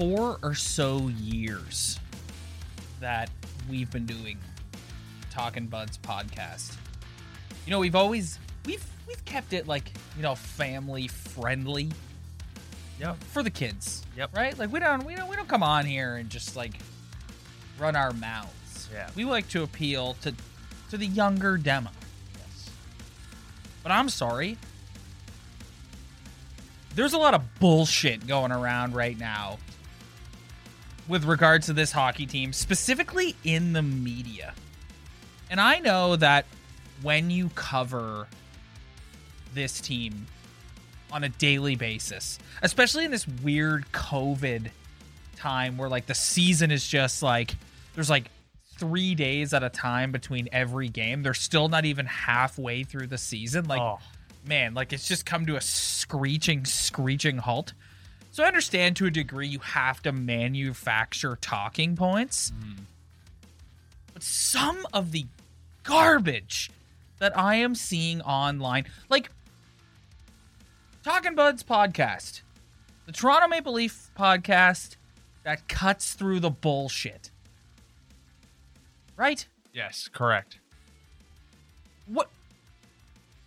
four or so years that we've been doing Talking Buds podcast, you know, we've always we've we've kept it like you know family friendly. Yep. For the kids. Yep. Right. Like we don't we don't we don't come on here and just like run our mouths. Yeah. We like to appeal to to the younger demo. Yes. But I'm sorry. There's a lot of bullshit going around right now with regards to this hockey team, specifically in the media. And I know that when you cover this team on a daily basis, especially in this weird COVID time where like the season is just like there's like three days at a time between every game. They're still not even halfway through the season. Like, oh, man, like it's just come to a screeching, screeching halt. So I understand to a degree you have to manufacture talking points. But some of the garbage that I am seeing online, like Talking Buds podcast, the Toronto Maple Leaf podcast that cuts through the bullshit. Right? yes, correct. what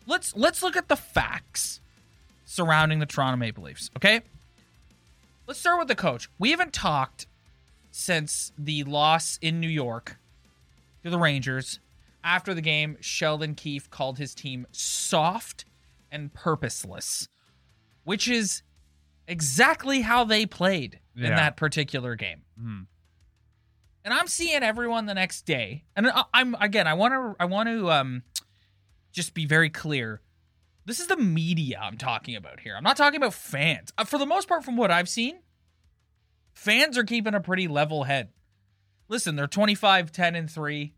let's let's look at the facts surrounding the Toronto Maple Leafs, okay? Let's start with the coach. We haven't talked since the loss in New York to the Rangers. After the game, Sheldon Keefe called his team soft and purposeless, which is exactly how they played in that particular game Hmm. and I'm seeing everyone the next day. And I- I'm again, I want to, I want to, um, just be very clear. This is the media I'm talking about here. I'm not talking about fans. Uh, for the most part, from what I've seen, fans are keeping a pretty level head. Listen, they're 25, 10, and three.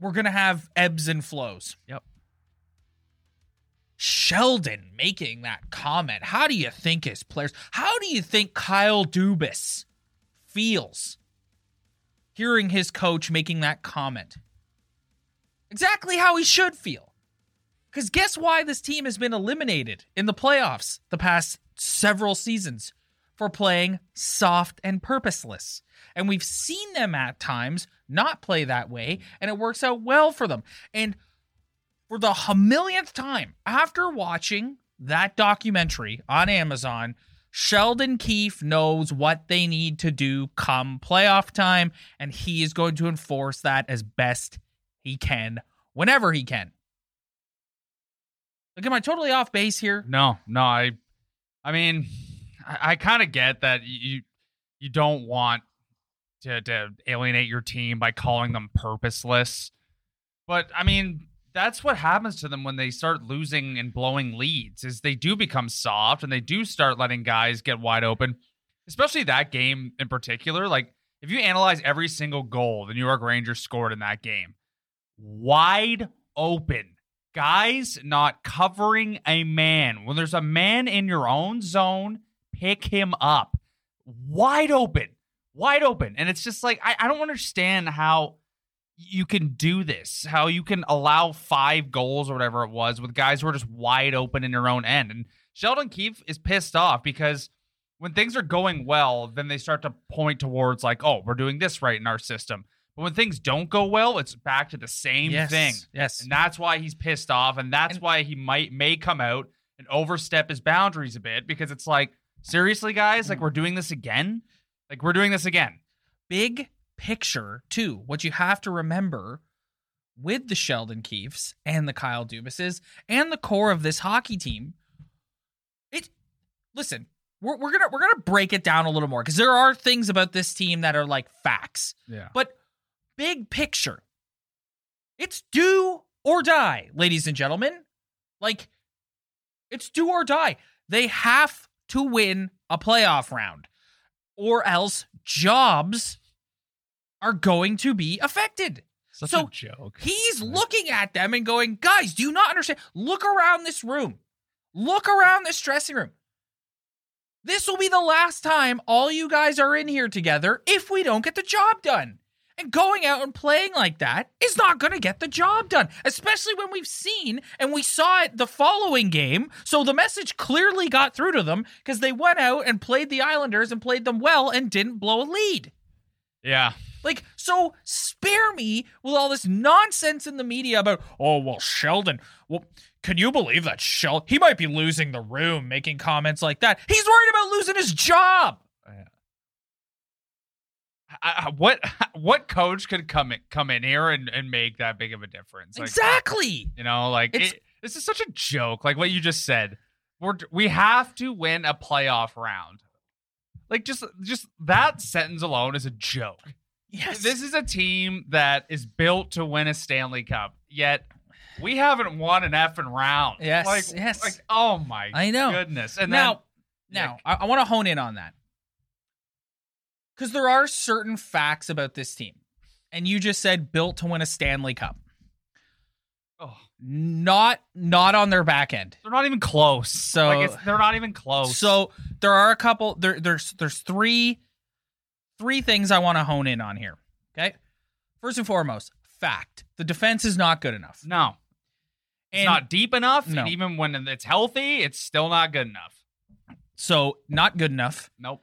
We're gonna have ebbs and flows. Yep. Sheldon making that comment. How do you think his players? How do you think Kyle Dubas feels hearing his coach making that comment? Exactly how he should feel. Because guess why this team has been eliminated in the playoffs the past several seasons for playing soft and purposeless. And we've seen them at times not play that way, and it works out well for them. And for the millionth time, after watching that documentary on Amazon, Sheldon Keefe knows what they need to do come playoff time, and he is going to enforce that as best he can whenever he can. Like, am I totally off base here? No, no, I, I mean, I, I kind of get that you you don't want to to alienate your team by calling them purposeless, but I mean that's what happens to them when they start losing and blowing leads. Is they do become soft and they do start letting guys get wide open, especially that game in particular. Like if you analyze every single goal the New York Rangers scored in that game, wide open guys not covering a man. When there's a man in your own zone, pick him up. Wide open. Wide open. And it's just like, I, I don't understand how you can do this, how you can allow five goals or whatever it was with guys who are just wide open in your own end. And Sheldon Keefe is pissed off because when things are going well, then they start to point towards, like, oh, we're doing this right in our system. But when things don't go well, it's back to the same yes. thing. Yes. And that's why he's pissed off, and that's And- why he might may come out and overstep his boundaries a bit because it's like, seriously, guys, like mm. we're doing this again? Like we're doing this again. big picture too. What you have to remember with the Sheldon Keefes and the Kyle Dubases and the core of this hockey team, it listen, we're, we're gonna we're gonna break it down a little more because there are things about this team that are like facts. Yeah. But big picture, it's do or die, ladies and gentlemen. Like, it's do or die. They have to win a playoff round, or else jobs are going to be affected. Such So, a joke. He's looking at them and going, guys, do you not understand? Look around this room. Look around this dressing room. This will be the last time all you guys are in here together if we don't get the job done. And going out and playing like that is not going to get the job done, especially when we've seen and we saw it the following game. So the message clearly got through to them because they went out and played the Islanders and played them well and didn't blow a lead. Yeah. Like, so spare me with all this nonsense in the media about, oh, well, Sheldon, well, can you believe that Sheldon, he might be losing the room making comments like that. He's worried about losing his job. I, what what coach could come in, come in here and, and make that big of a difference? Like, exactly. You know, like it, this is such a joke. Like what you just said, we're we have to win a playoff round. Like just just that sentence alone is a joke. Yes. This is a team that is built to win a Stanley Cup, yet we haven't won an effing round. Yes, like, yes. Like oh my I know. goodness. And now, then, now I, I want to hone in on that because there are certain facts about this team, and you just said built to win a Stanley Cup. oh, Not not on their back end. they're not even close. So- like it's, they're not even close. So there are a couple. There, there's there's three three things I want to hone in on here. Okay, first and foremost, fact: the defense is not good enough. no, it's And not deep enough. No. And even when it's healthy, it's still not good enough. so not good enough. Nope.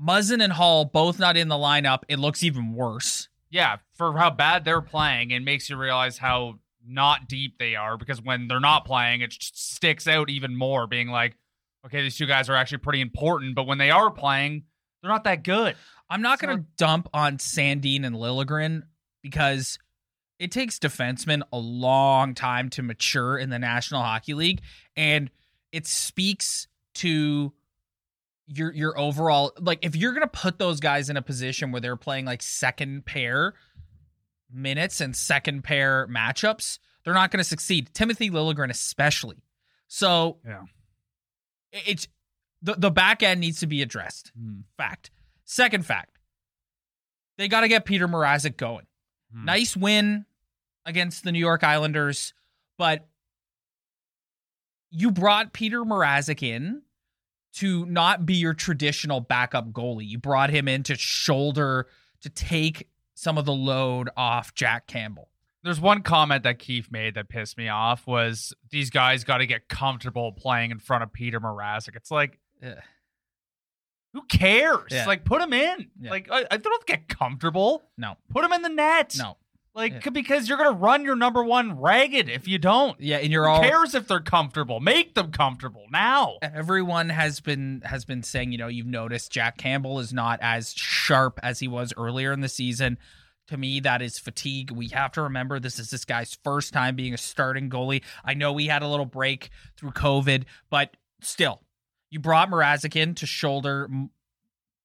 Muzzin and Hall both not in the lineup. It looks even worse. Yeah, for how bad they're playing, it makes you realize how not deep they are because when they're not playing, it just sticks out even more, being like, okay, these two guys are actually pretty important, but when they are playing, they're not that good. I'm not So- going to dump on Sandin and Liljegren because it takes defensemen a long time to mature in the National Hockey League, and it speaks to your your overall like if you're going to put those guys in a position where they're playing like second pair minutes and second pair matchups, they're not going to succeed. Timothy Liljegren especially. So Yeah. it's the the back end needs to be addressed. Fact. Second fact. They got to get Petr Mrazek going. Hmm. Nice win against the New York Islanders, but you brought Petr Mrazek in to not be your traditional backup goalie. You brought him in to shoulder to take some of the load off Jack Campbell. There's one comment that Keefe made that pissed me off was these guys got to get comfortable playing in front of Petr Mrazek. It's like, Ugh. who cares? Yeah. Like, put him in. Yeah. Like, I, I don't get comfortable. No. Put him in the net. No. Like, Yeah. because you're going to run your number one ragged if you don't. Yeah, and you're Who all cares if they're comfortable? Make them comfortable now. everyone has been has been saying, you know, you've noticed Jack Campbell is not as sharp as he was earlier in the season. To me, that is fatigue. We have to remember this is this guy's first time being a starting goalie. I know we had a little break through COVID, but still, you brought Mrazek in to shoulder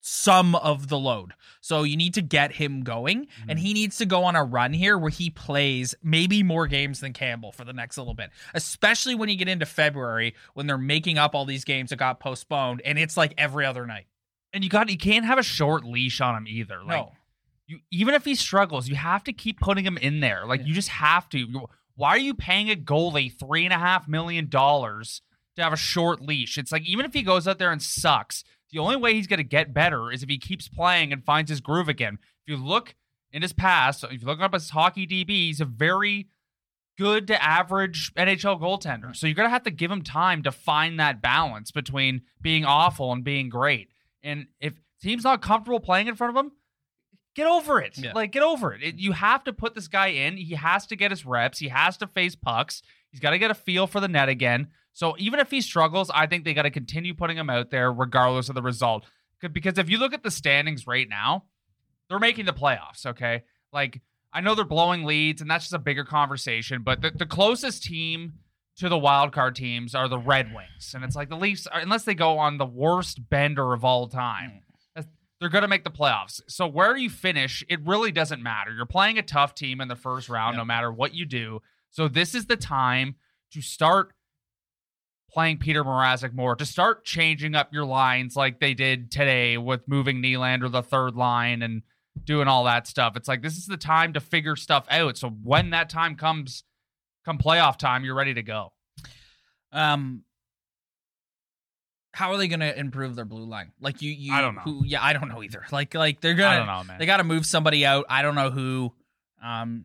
some of the load. So you need to get him going, and mm-hmm. he needs to go on a run here where he plays maybe more games than Campbell for the next little bit, especially when you get into February when they're making up all these games that got postponed, and it's like every other night. And you got you can't have a short leash on him either. Like no, you even if he struggles, you have to keep putting him in there. Like Yeah. you just have to. Why are you paying a goalie three and a half million dollars to have a short leash? It's like even if he goes out there and sucks, the only way he's gonna get better is if he keeps playing and finds his groove again. If you look in his past, if you look up his hockey DB, he's a very good to average NHL goaltender. So you're gonna have to give him time to find that balance between being awful and being great. And if team's not comfortable playing in front of him, get over it. Yeah. Like get over it. it. You have to put this guy in. He has to get his reps. He has to face pucks. He's got to get a feel for the net again. So even if he struggles, I think they got to continue putting him out there regardless of the result. Because if you look at the standings right now, they're making the playoffs. Okay, like I know they're blowing leads, and that's just a bigger conversation. But the, the closest team to the wild card teams are the Red Wings, and it's like the Leafs, are, unless they go on the worst bender of all time, mm. they're going to make the playoffs. So where you finish, it really doesn't matter. You're playing a tough team in the first round, Yeah. no matter what you do. So this is the time to start playing Petr Mrazek more, to start changing up your lines like they did today with moving Nylander the third line and doing all that stuff. It's like this is the time to figure stuff out. So when that time comes, come playoff time, you're ready to go. Um, how are they going to improve their blue line? Like you, you, I don't know. Who, yeah, I don't know either. Like, like they're gonna, I don't know, man. they got to move somebody out. I don't know who. Um,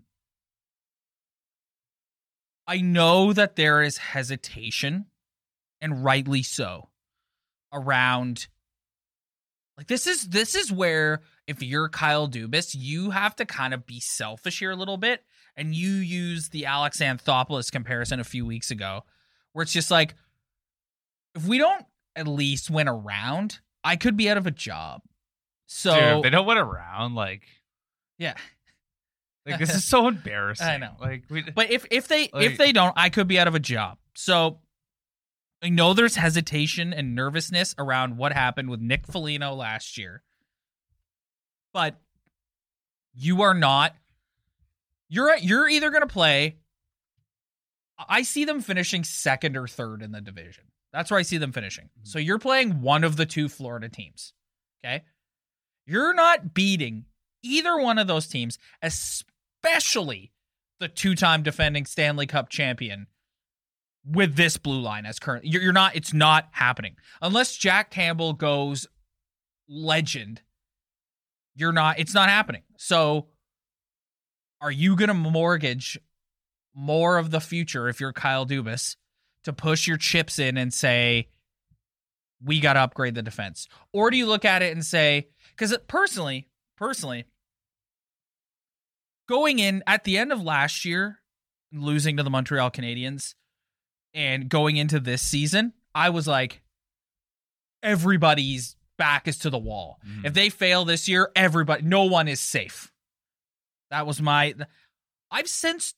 I know that there is hesitation, and rightly so, around. Like this is this is where if you're Kyle Dubas, you have to kind of be selfish here a little bit, and you use the Alex Anthopoulos comparison a few weeks ago, where it's just like, if we don't at least win a round, I could be out of a job. So Dude, if they don't win around. Like, yeah, like this is so embarrassing. I know. Like, we, But if if they if they don't, I could be out of a job. So I know there's hesitation and nervousness around what happened with Nick Foligno last year. But you are not you're you're either going to play I see them finishing second or third in the division. That's where I see them finishing. Mm-hmm. So you're playing one of the two Florida teams. Okay? You're not beating either one of those teams, especially the two-time defending Stanley Cup champion with this blue line as current. You're, you're not. It's not happening unless Jack Campbell goes legend. You're not. It's not happening. So, are you to mortgage more of the future if you're Kyle Dubas to push your chips in and say we got to upgrade the defense, or do you look at it and say because personally, personally, going in at the end of last year, losing to the Montreal Canadiens, and going into this season, I was like, everybody's back is to the wall. Mhm. If they fail this year, everybody, no one is safe. That was my. I've since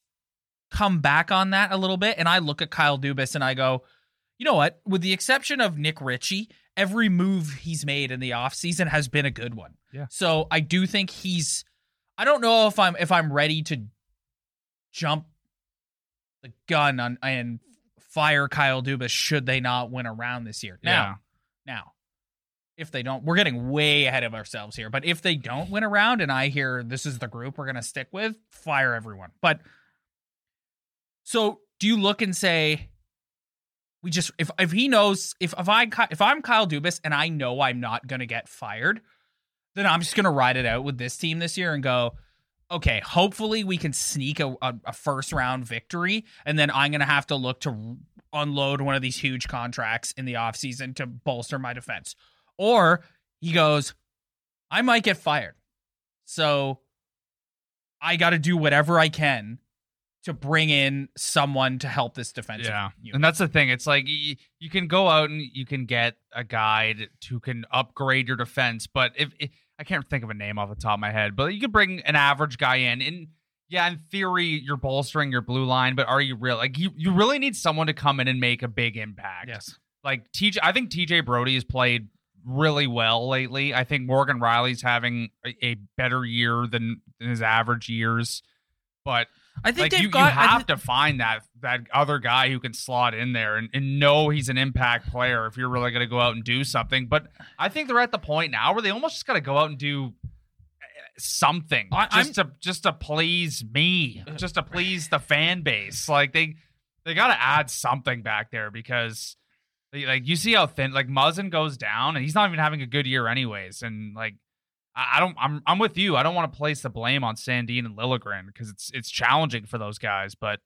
come back on that a little bit, and I look at Kyle Dubas and I go, you know what? With the exception of Nick Ritchie, every move he's made in the offseason has been a good one. Yeah. So I do think he's. I don't know if I'm if I'm ready to jump the gun on and fire Kyle Dubas should they not win around this year. Now, now, if they don't, we're getting way ahead of ourselves here. But if they don't win around, and I hear this is the group we're gonna stick with, fire everyone. But so, do you look and say, we just if if he knows if if I if I'm Kyle Dubas and I know I'm not gonna get fired, then I'm just gonna ride it out with this team this year and go. Okay, hopefully we can sneak a, a, a first round victory, and then I'm gonna have to look to unload one of these huge contracts in the offseason to bolster my defense. Or he goes, I might get fired. So I got to do whatever I can to bring in someone to help this defense. Yeah, unit. and that's the thing. It's like you, you can go out and you can get a guide who can upgrade your defense, but if, if I can't think of a name off the top of my head, but you could bring an average guy in, and yeah, in theory, you're bolstering your blue line, but are you real? Like you, you really need someone to come in and make a big impact. yes. like TJ, I think TJ Brodie has played really well lately. I think Morgan Rielly's having a, a better year than, than his average years, but I think like they've you, got you have thi- to find that that other guy who can slot in there and, and know he's an impact player if you're really going to go out and do something. But I think they're at the point now where they almost just got to go out and do uh, something I- just to just to please me, just to please the fan base. Like they they got to add something back there because. they- Like you see how thin, like Muzzin goes down, and he's not even having a good year, anyways. And like, I don't. I'm I'm with you. I don't want to place the blame on Sandin and Liljegren because it's it's challenging for those guys, but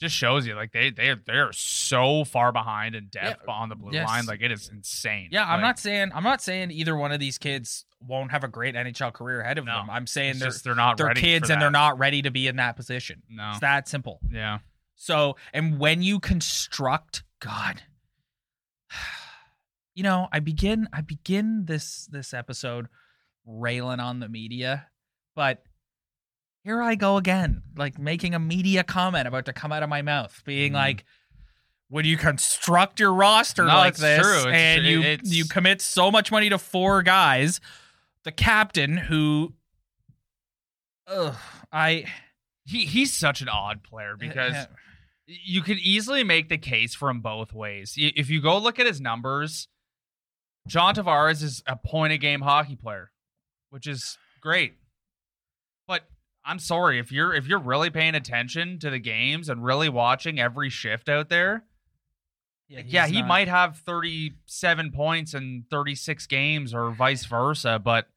just shows you like they they are they are so far behind in depth Yeah, on the blue yes. line. Like it is insane. Yeah, I'm not saying I'm not saying either one of these kids won't have a great NHL career ahead of No. them. I'm saying they're just they're not they're ready kids and they're not ready to be in that position. No. It's that simple. Yeah. So, and when you construct, God, you know, I begin, I begin this this episode railing on the media, but here I go again, like making a media comment about to come out of my mouth, being Mhm. like, when you construct your roster No, like this, true. It's- and you it's- you commit so much money to four guys, the captain who, ugh, I He he's such an odd player because you can easily make the case from both ways. If you go look at his numbers, John Tavares is a point a game hockey player, which is great. But I'm sorry if you're if you're really paying attention to the games and really watching every shift out there, Yeah, yeah, he not- might have 37 points in 36 games or vice versa, but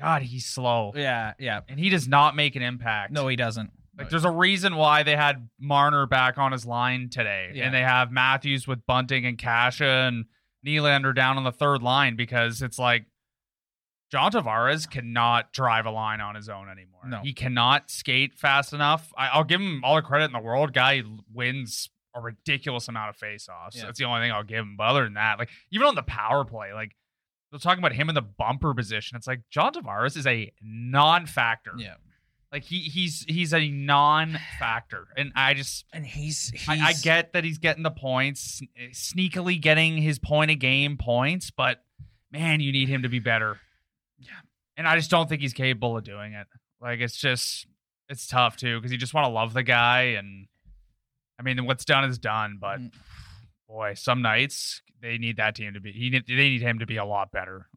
God, he's slow. Yeah, yeah. And he does not make an impact. No, he doesn't. Like there's a reason why they had Marner back on his line today. Yeah. And they have Matthews with Bunting and Kase and Nylander down on the third line because it's like John Tavares cannot drive a line on his own anymore. No. He cannot skate fast enough. I, I'll give him all the credit in the world. Guy wins a ridiculous amount of faceoffs. Yeah. That's the only thing I'll give him. But other than that, like even on the power play, like they're talking about him in the bumper position. It's like John Tavares is a non-factor. Yeah. Like he he's he's a non-factor, and I just And he's, he's I, I get that he's getting the points, eh, sneakily getting his point a game points, but man, you need him to be better. And I just don't think he's capable of doing it. Like it's just it's tough too because you just want to love the guy, and I mean what's done is done. But Mm. boy, some nights they need that team to be he need, they need him to be a lot better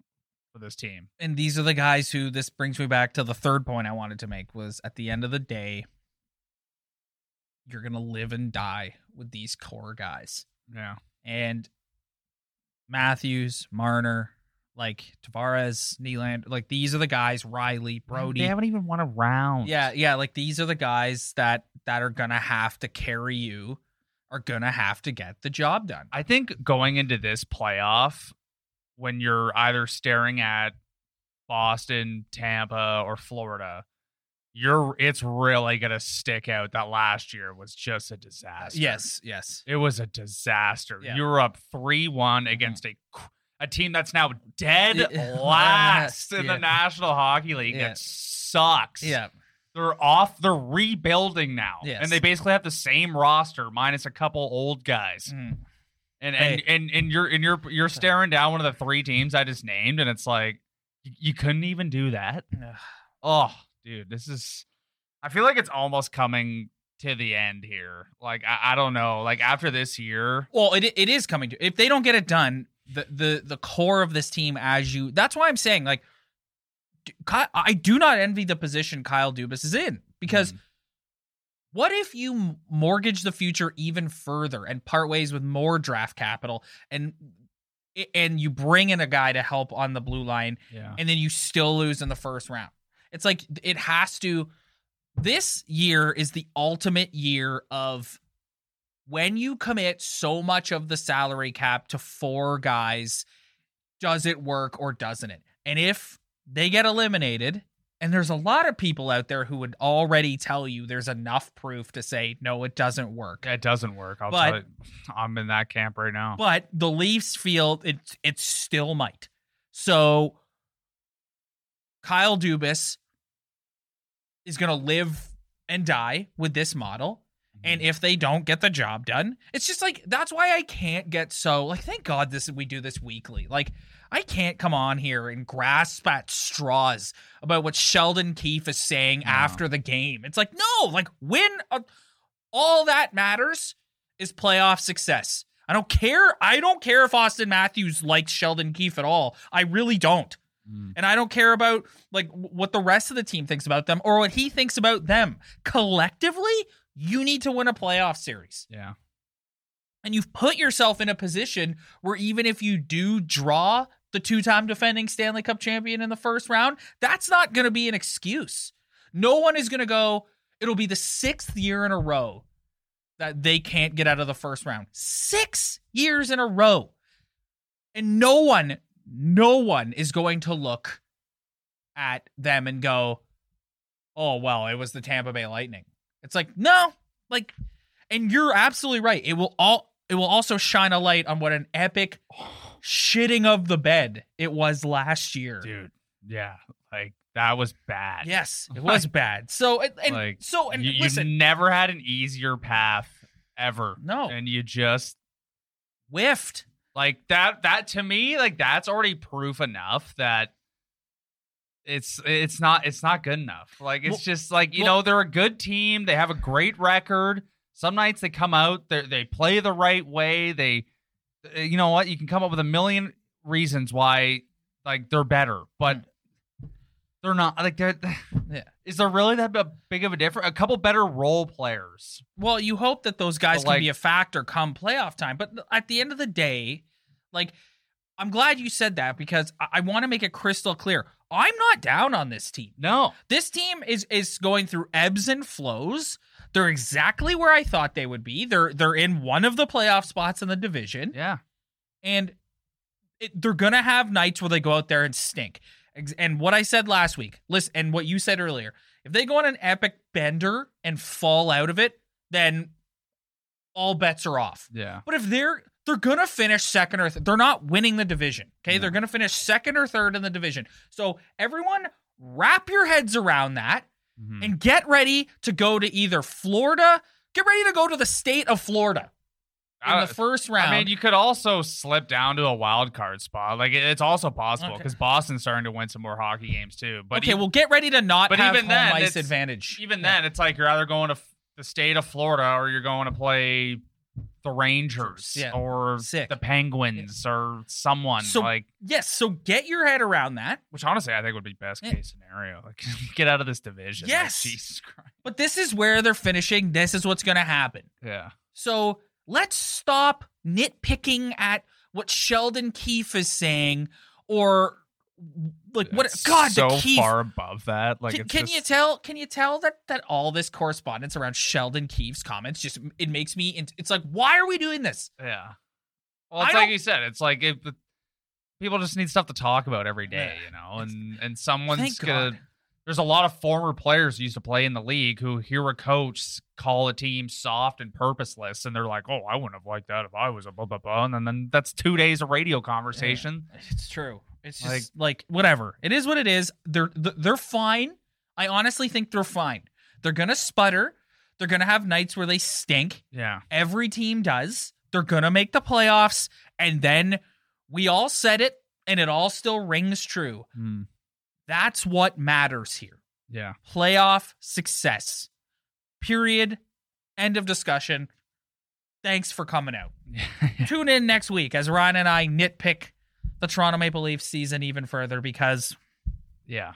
for this team. and these are the guys who this brings me back to the third point I wanted to make was at the end of the day you're going to live and die with these core guys. Yeah. And Matthews, Marner, like Tavares, Nyland, like these are the guys, Rielly, Brodie. They haven't even won a round. Yeah, yeah, like these are the guys that that are going to have to carry you are going to have to get the job done. I think going into this playoff, when you're either staring at Boston, Tampa, or Florida, you're it's really gonna stick out that last year was just a disaster. Yes, yes. It was a disaster. Yeah. You were up three one mm-hmm. against a a team that's now dead Yeah. last in Yeah. the National Hockey League. Yeah. That sucks. Yeah. They're off. They're rebuilding now, Yes. and they basically have the same roster minus a couple old guys. Mm. And Hey. and, and and you're and you're you're staring down one of the three teams I just named, and it's like you, you couldn't even do that. Oh, dude, this is. I feel like it's almost coming to the end here. Like I, I don't know. Like after this year, Well, it it is coming to. If they don't get it done, the the the core of this team, as you, that's why I'm saying, like, I do not envy the position Kyle Dubas is in because Mhm. what if you mortgage the future even further and part ways with more draft capital and and you bring in a guy to help on the blue line yeah, and then you still lose in the first round. It's like it has to. This year is the ultimate year of when you commit so much of the salary cap to four guys, does it work or doesn't it? And if they get eliminated, and there's a lot of people out there who would already tell you there's enough proof to say, no, it doesn't work. it doesn't work. I'll But- tell you, I'm in that camp right now. But the Leafs feel it it still might. So Kyle Dubas is going to live and die with this model. And if they don't get the job done, it's just like that's why I can't get so like thank God this we do this weekly. Like I can't come on here and grasp at straws about what Sheldon Keefe is saying No. after the game. It's like no, like win a, all that matters is playoff success. I don't care. I don't care if Auston Matthews likes Sheldon Keefe at all. I really don't. Mm. And I don't care about like what the rest of the team thinks about them or what he thinks about them. Collectively, you need to win a playoff series. yeah, And you've put yourself in a position where even if you do draw the two-time defending Stanley Cup champion in the first round, that's not going to be an excuse. No one is going to go it'll be the 6th year in a row that they can't get out of the first round. 6 years in a row. And no one no one is going to look at them and go, "Oh, well, it was the Tampa Bay Lightning." It's like, "No, like and you're absolutely right. It will all it will also shine a light on what an epic shitting of the bed it was last year. dude, yeah, like that was bad. Yes, it was bad. So and, and Like, so and you, listen, never had an easier path ever. No. and you just whiffed. like that. That to me, like that's already proof enough that it's it's not it's not good enough. Like it's Well- just like you well- know they're a good team. They have a great record. Some nights they come out, they they play the right way. They, uh, you know what? You can come up with a million reasons why like they're better, but. They're not like they're. Yeah. Is there really that big of a difference? A couple better role players. Well, you hope that those guys But, can be a factor come playoff time. But at the end of the day, like, I'm glad you said that because I, I want to make it crystal clear. I'm not down on this team. No. This team is is going through ebbs and flows. They're exactly where I thought they would be. They're they're in one of the playoff spots in the division, Yeah. and it, they're gonna have nights where they go out there and stink. And what I said last week, listen, and what you said earlier, if they go on an epic bender and fall out of it, then all bets are off. Yeah. But if they're they're gonna finish second or th- they're not winning the division. Okay, No. they're gonna finish second or third in the division. So everyone, wrap your heads around that Mhm. and get ready to go to either Florida. Get ready to go to the state of Florida in the first round. I mean, you could also slip down to a wild card spot. Like it's also possible Okay. because Boston's starting to win some more hockey games too. But okay, e- well, get ready to not but have even home then, ice advantage. even Yeah. then, it's like you're either going to f- the state of Florida or you're going to play the Rangers Yeah. or Sick. the Penguins or someone So- like. yes, so get your head around that. Which honestly, I think would be best Yeah. case scenario. Like, get out of this division. Like, Yes. Jesus Christ. But this is where they're finishing. This is what's going to happen. Yeah. So let's stop nitpicking at what Sheldon Keefe is saying or like what God so the Keefe. far above that. Like, can, can just- you tell? Can you tell that that all this correspondence around Sheldon Keefe's comments just it makes me? It's like why are we doing this? Yeah. Well, I it's like don't- you said. It's like if the, people just need stuff to talk about every day, Yeah. you know, and and someone's gonna. There's a lot of former players who used to play in the league who hear a coach call a team soft and purposeless, and they're like, "Oh, I wouldn't have liked that if I was a blah blah blah." And then, then that's two days of radio conversation. It's true. It's just Like- like, whatever. It is what it is. They're they're fine. I honestly think they're fine. They're gonna sputter. They're gonna have nights where they stink. Yeah, Every team does. They're gonna make the playoffs, and then we all said it, and it all still rings true. Mm. That's what matters here. yeah, Playoff success. Period. End of discussion. Thanks for coming out. Tune in next week as Ryan and I nitpick the Toronto Maple Leafs season even further because yeah.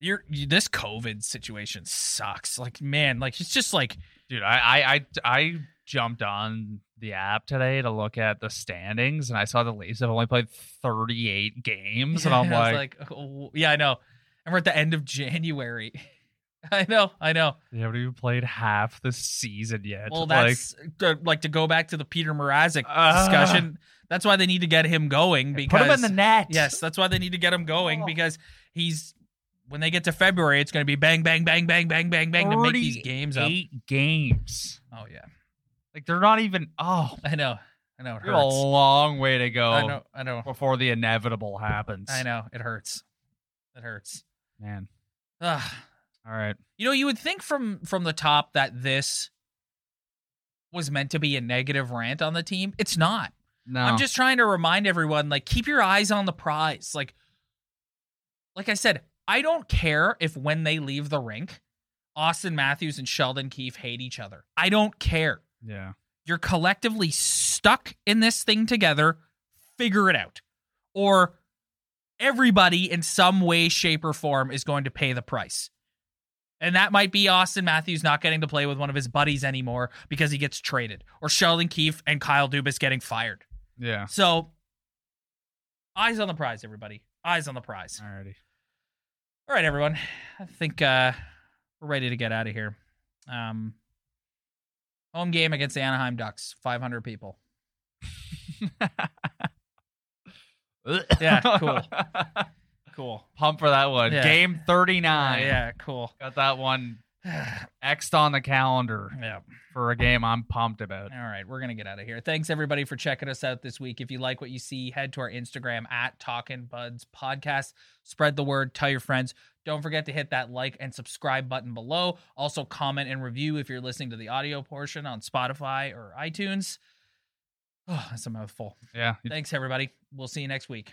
you're you, this COVID situation sucks. Like, man, like it's just like Dude, I, I I I jumped on the app today to look at the standings, and I saw the Leafs have only played 38 games, and I'm was like, oh, yeah, I know. And we're at the end of January. I know, I know. they haven't even played half the season yet. Well, like, that's uh, like to go back to the Petr Mrazek Ah. discussion. That's why they need to get him going because put him in the net. Yes, that's why they need to get him going Oh. because he's when they get to February, it's going to be bang, bang, bang, bang, bang, bang, bang to make these games up. Eight games. Oh yeah, Like they're not even. Oh, I know, I know it have a long way to go I know, I know, before the inevitable happens. I know. It hurts. It hurts. man. Ugh. All right. You know, you would think from from the top that this was meant to be a negative rant on the team. It's not. No, I'm just trying to remind everyone like keep your eyes on the prize. Like like I said, I don't care if when they leave the rink, Auston Matthews and Sheldon Keefe hate each other. I don't care. Yeah. You're collectively stuck in this thing together. Figure it out. Or everybody in some way shape or form is going to pay the price. And that might be Auston Matthews not getting to play with one of his buddies anymore because he gets traded, or Sheldon Keefe and Kyle Dubas getting fired. Yeah. So, eyes on the prize, everybody. Eyes on the prize. Alrighty. All right, everyone. I think uh, we're ready to get out of here. Um, home game against the Anaheim Ducks, 500 people. Yeah, cool. Cool. Pump for that one. Yeah. Game Uh, 39. yeah, cool. Got that one yeah. X'd on the calendar yeah. for a game I'm pumped about. All right, we're gonna get out of here. Thanks everybody for checking us out this week. If you like what you see, head to our Instagram at Talkin' Buds Podcast. Spread the word, tell your friends. Don't forget to hit that like and subscribe button below. Also, comment and review if you're listening to the audio portion on Spotify or iTunes. Oh, that's a mouthful. Yeah. Thanks everybody. We'll see you next week.